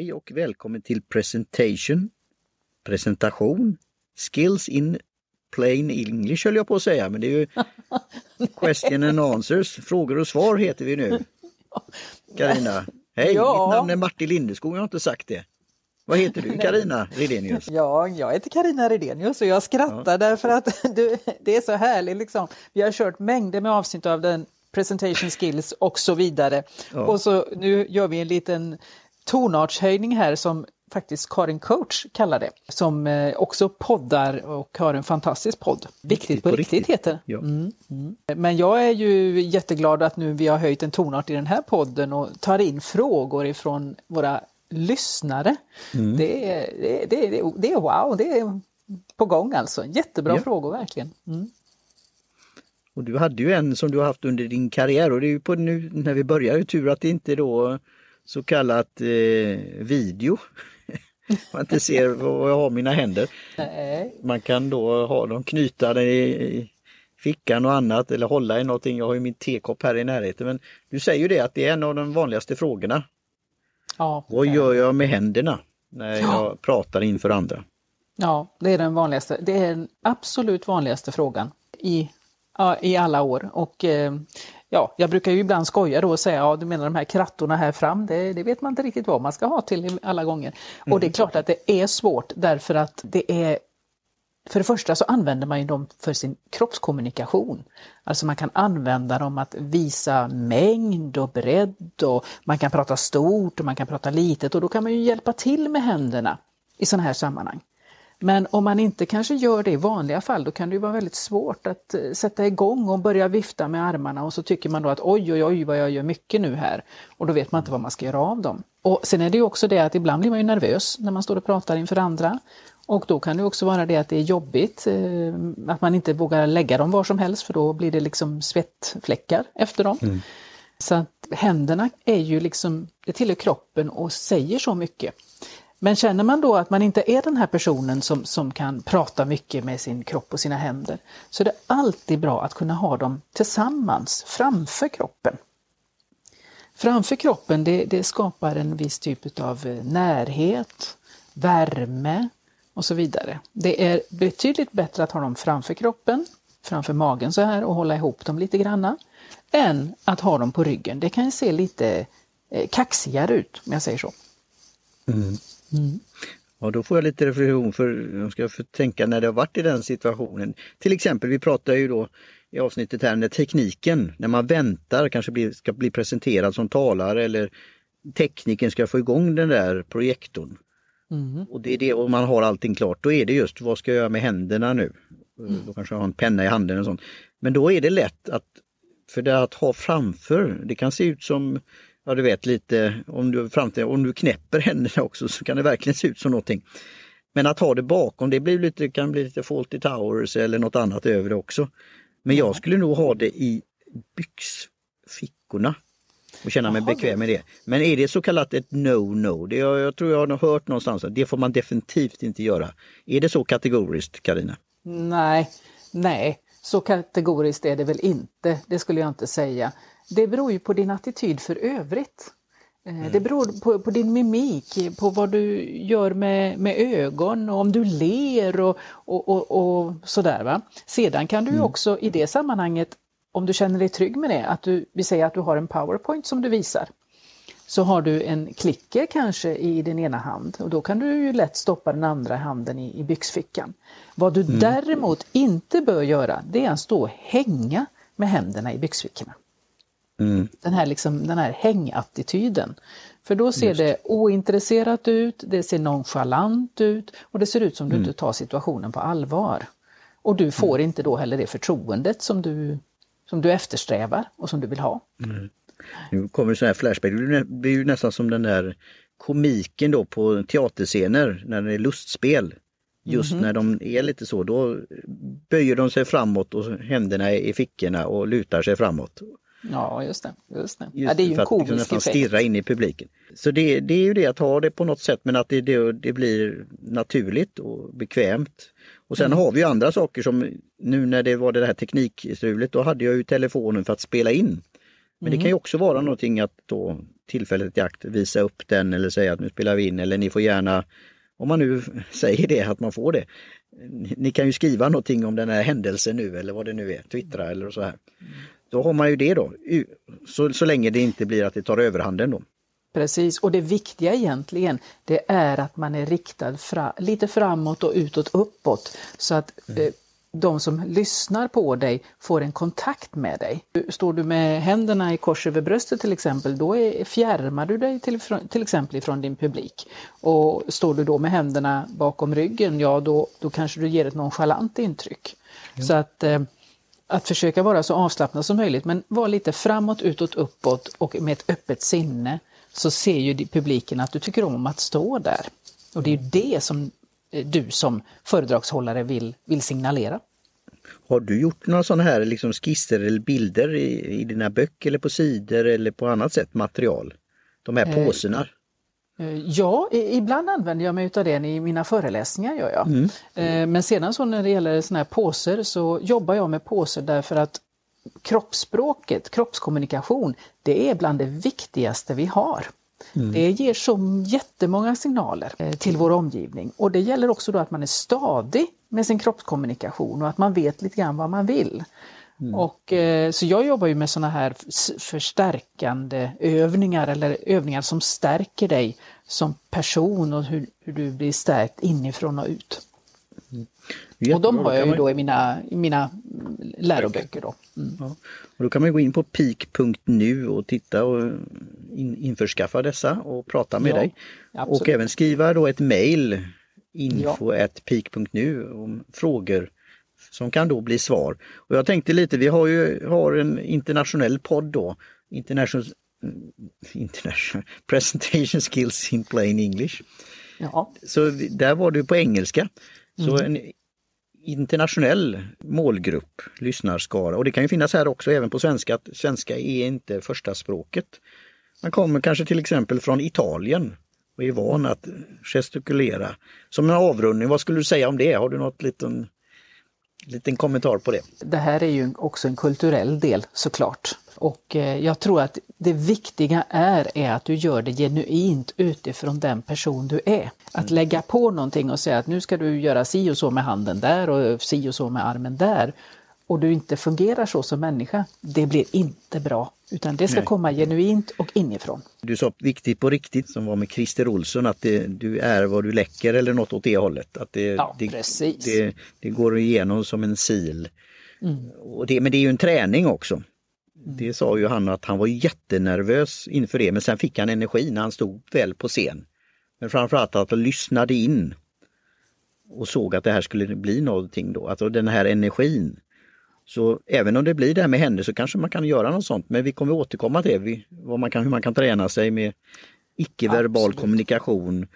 Hej och välkommen till presentation, presentation, skills in plain English höll jag på att säga, men det är ju question and answers, frågor och svar heter vi nu. Karina. Hej, Ja. mitt namn är Martin Lindeskog, jag har inte sagt det. Vad heter du Karina Redenius? Ja, jag heter Karina Redenius och jag skrattar därför att du, det är så härligt. Liksom. Vi har kört mängder med avsnitt av den presentation skills och så vidare. Ja. Och så nu gör vi en liten tonartshöjning här som faktiskt Karin Coach kallar det. Som eh, också poddar och har en fantastisk podd. Viktigt, på, riktigt, heter Ja. mm, mm. Men jag är ju jätteglad att nu vi har höjt en tonart i den här podden och tar in frågor ifrån våra lyssnare. Mm. Det, är, det, det, det är wow, det är på gång alltså. Jättebra Ja. frågor verkligen. Mm. Och du hade ju en som du har haft under din karriär och det är ju på nu när vi börjar tur att det inte då så kallat eh, video. Man inte ser vad jag har mina händer. Man kan då ha dem knyta i, fickan och annat eller hålla i någonting. Jag har ju min tekopp här i närheten men du säger ju det att det är en av de vanligaste frågorna. Ja, Vad gör jag med händerna när jag Ja. pratar inför andra? ja, det är den vanligaste. Det är den absolut vanligaste frågan i, i alla år. Och eh, ja, jag brukar ju ibland skoja då och säga, ja du menar de här krattorna här fram, det, det vet man inte riktigt vad man ska ha till alla gånger. Och det är klart att det är svårt därför att det är För det första så använder man dem för sin kroppskommunikation. Alltså man kan använda dem att visa mängd och bredd och man kan prata stort och man kan prata litet och då kan man ju hjälpa till med händerna i sådana här sammanhang. Men om man inte kanske gör det i vanliga fall då kan det vara väldigt svårt att eh, sätta igång och börja vifta med armarna och så tycker man då att oj oj oj vad jag gör mycket nu här och då vet man inte vad man ska göra av dem. Och sen är det ju också det att ibland blir man ju nervös när man står och pratar inför andra och då kan det också vara det att det är jobbigt, eh, att man inte vågar lägga dem var som helst för då blir det liksom svettfläckar efter dem. Så att händerna är ju liksom, det tillhör kroppen och säger så mycket. Men känner man då att man inte är den här personen som, som kan prata mycket med sin kropp och sina händer så är det alltid bra att kunna ha dem tillsammans framför kroppen. Framför kroppen det, det skapar en viss typ av eh, närhet, värme och så vidare. Det är betydligt bättre att ha dem framför kroppen, framför magen så här och hålla ihop dem lite granna, än att ha dem på ryggen. Det kan ju se lite eh, kaxigare ut om jag säger så. Mm. Ja, då får jag lite reflektion för jag ska tänka när det har varit i den situationen. Till exempel, vi pratar ju då i avsnittet här när tekniken, när man väntar, kanske blir, ska bli presenterad som talare eller tekniken ska få igång den där projektorn. Och det är det, och man har allting klart, då är det just vad ska jag göra med händerna nu? Då kanske jag har en penna i handen och sånt. Men då är det lätt att, för det att ha framför, det kan se ut som Ja du vet lite, om du, framtiden, om du knäpper händerna också så kan det verkligen se ut som någonting. Men att ha det bakom, det blir lite, kan bli lite Fawlty Towers eller något annat över det också. Men jag skulle nog ha det i byxfickorna och känna mig Jaha, bekväm med det. Men är det så kallat ett no-no? Det jag, jag tror jag har hört någonstans att det får man definitivt inte göra. Är det så kategoriskt Karina? Nej, nej, så kategoriskt är det väl inte. Det skulle jag inte säga. Det beror ju på din attityd för övrigt. Eh, Det beror på, på din mimik, på vad du gör med, med ögon och om du ler och, och, och, och sådär. Va? Sedan kan du ju också i det sammanhanget, om du känner dig trygg med det, att du, vi säger att du har en powerpoint som du visar. Så har du en klicker kanske i din ena hand och då kan du ju lätt stoppa den andra handen i, i byxfickan. Vad du däremot inte bör göra det är att stå och hänga med händerna i byxfickorna. Mm. Den här, liksom, den här hängattityden. För då ser det ointresserat ut, det ser nonchalant ut och det ser ut som du inte tar situationen på allvar. Och du får inte då heller det förtroendet som du, som du eftersträvar och som du vill ha. Nu kommer sån här flashback, det blir ju nästan som den där komiken då på teaterscener när det är lustspel. Just när de är lite så, då böjer de sig framåt och händerna i fickorna och lutar sig framåt. Ja, just det. Just det. Just ja, det är ju en liksom komisk nästan effekt. stirra in i publiken. Så det, det är ju det att ha det på något sätt men att det, det, det blir naturligt och bekvämt. Och sen har vi ju andra saker som nu när det var det här teknikstrulet, då hade jag ju telefonen för att spela in. Men det kan ju också vara någonting att då tillfället i akt visa upp den eller säga att nu spelar vi in eller ni får gärna, om man nu säger det, att man får det. Ni kan ju skriva någonting om den här händelsen nu eller vad det nu är, twittra eller så här. Då har man ju det då, så, så länge det inte blir att det tar överhanden då. Precis, och det viktiga egentligen det är att man är riktad fra, lite framåt och utåt uppåt så att mm. eh, de som lyssnar på dig får en kontakt med dig. Står du med händerna i kors över bröstet till exempel, då är, fjärmar du dig till, till exempel ifrån din publik. Och står du då med händerna bakom ryggen, ja då, då kanske du ger ett nonchalant intryck. Ja. Så att, eh, att försöka vara så avslappnad som möjligt men vara lite framåt, utåt, uppåt och med ett öppet sinne så ser ju publiken att du tycker om att stå där. Och det är det som du som föredragshållare vill, vill signalera. Har du gjort några sådana här liksom skisser eller bilder i, i dina böcker eller på sidor eller på annat sätt material? De här eh, påsarna? Eh, ja, ibland använder jag mig av det i mina föreläsningar. Gör jag. Mm. Eh, men sedan så när det gäller sådana här påser så jobbar jag med påser därför att kroppsspråket, kroppskommunikation, det är bland det viktigaste vi har. Mm. Det ger så jättemånga signaler eh, till vår omgivning och det gäller också då att man är stadig med sin kroppskommunikation och att man vet lite grann vad man vill. Mm. Och, eh, så jag jobbar ju med sådana här förstärkande övningar eller övningar som stärker dig som person och hur, hur du blir stärkt inifrån och ut. Mm. Och de har jag ju då i mina, i mina läroböcker. Då. Mm. Ja. Och då kan man gå in på peak.nu och titta och in, införskaffa dessa och prata med ja, dig. Absolut. Och även skriva då ett mail info.peak.nu om frågor som kan då bli svar. Och jag tänkte lite, vi har ju har en internationell podd då, International, international Presentation Skills in Plain English. Ja. Så där var du på engelska. Så mm. en internationell målgrupp, lyssnarskara. Och det kan ju finnas här också även på svenska, att svenska är inte första språket. Man kommer kanske till exempel från Italien och är van att gestikulera. Som en avrundning, vad skulle du säga om det? Har du något liten, liten kommentar på det? Det här är ju också en kulturell del såklart. Och eh, jag tror att det viktiga är, är att du gör det genuint utifrån den person du är. Att mm. lägga på någonting och säga att nu ska du göra si och så med handen där och si och så med armen där och du inte fungerar så som människa, det blir inte bra. Utan det ska Nej. komma genuint och inifrån. Du sa viktigt på riktigt som var med Christer Olsson att det, du är vad du läcker eller något åt det hållet. Att det, ja, det, precis. Det, det går igenom som en sil. Mm. Och det, men det är ju en träning också. Det sa ju han att han var jättenervös inför det men sen fick han energi när han stod väl på scen. Men framförallt att han lyssnade in och såg att det här skulle bli någonting då, alltså den här energin. Så även om det blir det här med händer så kanske man kan göra något sånt men vi kommer återkomma till det, vad man kan, hur man kan träna sig med icke-verbal Absolut. kommunikation.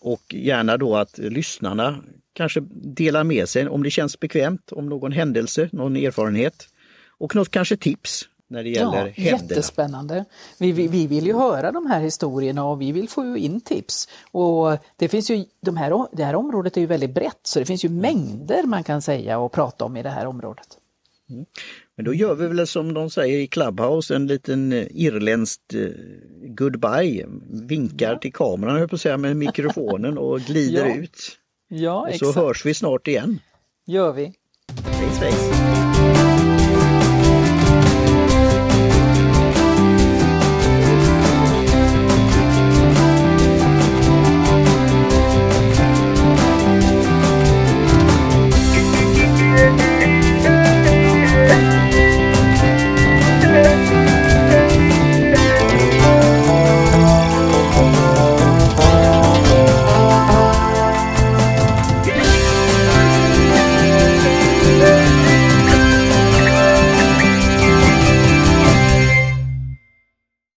Och gärna då att lyssnarna kanske delar med sig om det känns bekvämt om någon händelse, någon erfarenhet och något kanske tips när det gäller ja, händerna. Jättespännande! Vi, vi, vi, vill ju höra de här historierna och vi vill få in tips. Och det, finns ju, de här, det här området är ju väldigt brett så det finns ju mängder man kan säga och prata om i det här området. Mm. Men då gör vi väl som de säger i Clubhouse, en liten eh, irländskt eh, goodbye. Vinkar ja. till kameran, jag på att säga, med mikrofonen och glider ja. ut. Ja, och så hörs vi snart igen. Gör vi. Hej svejs!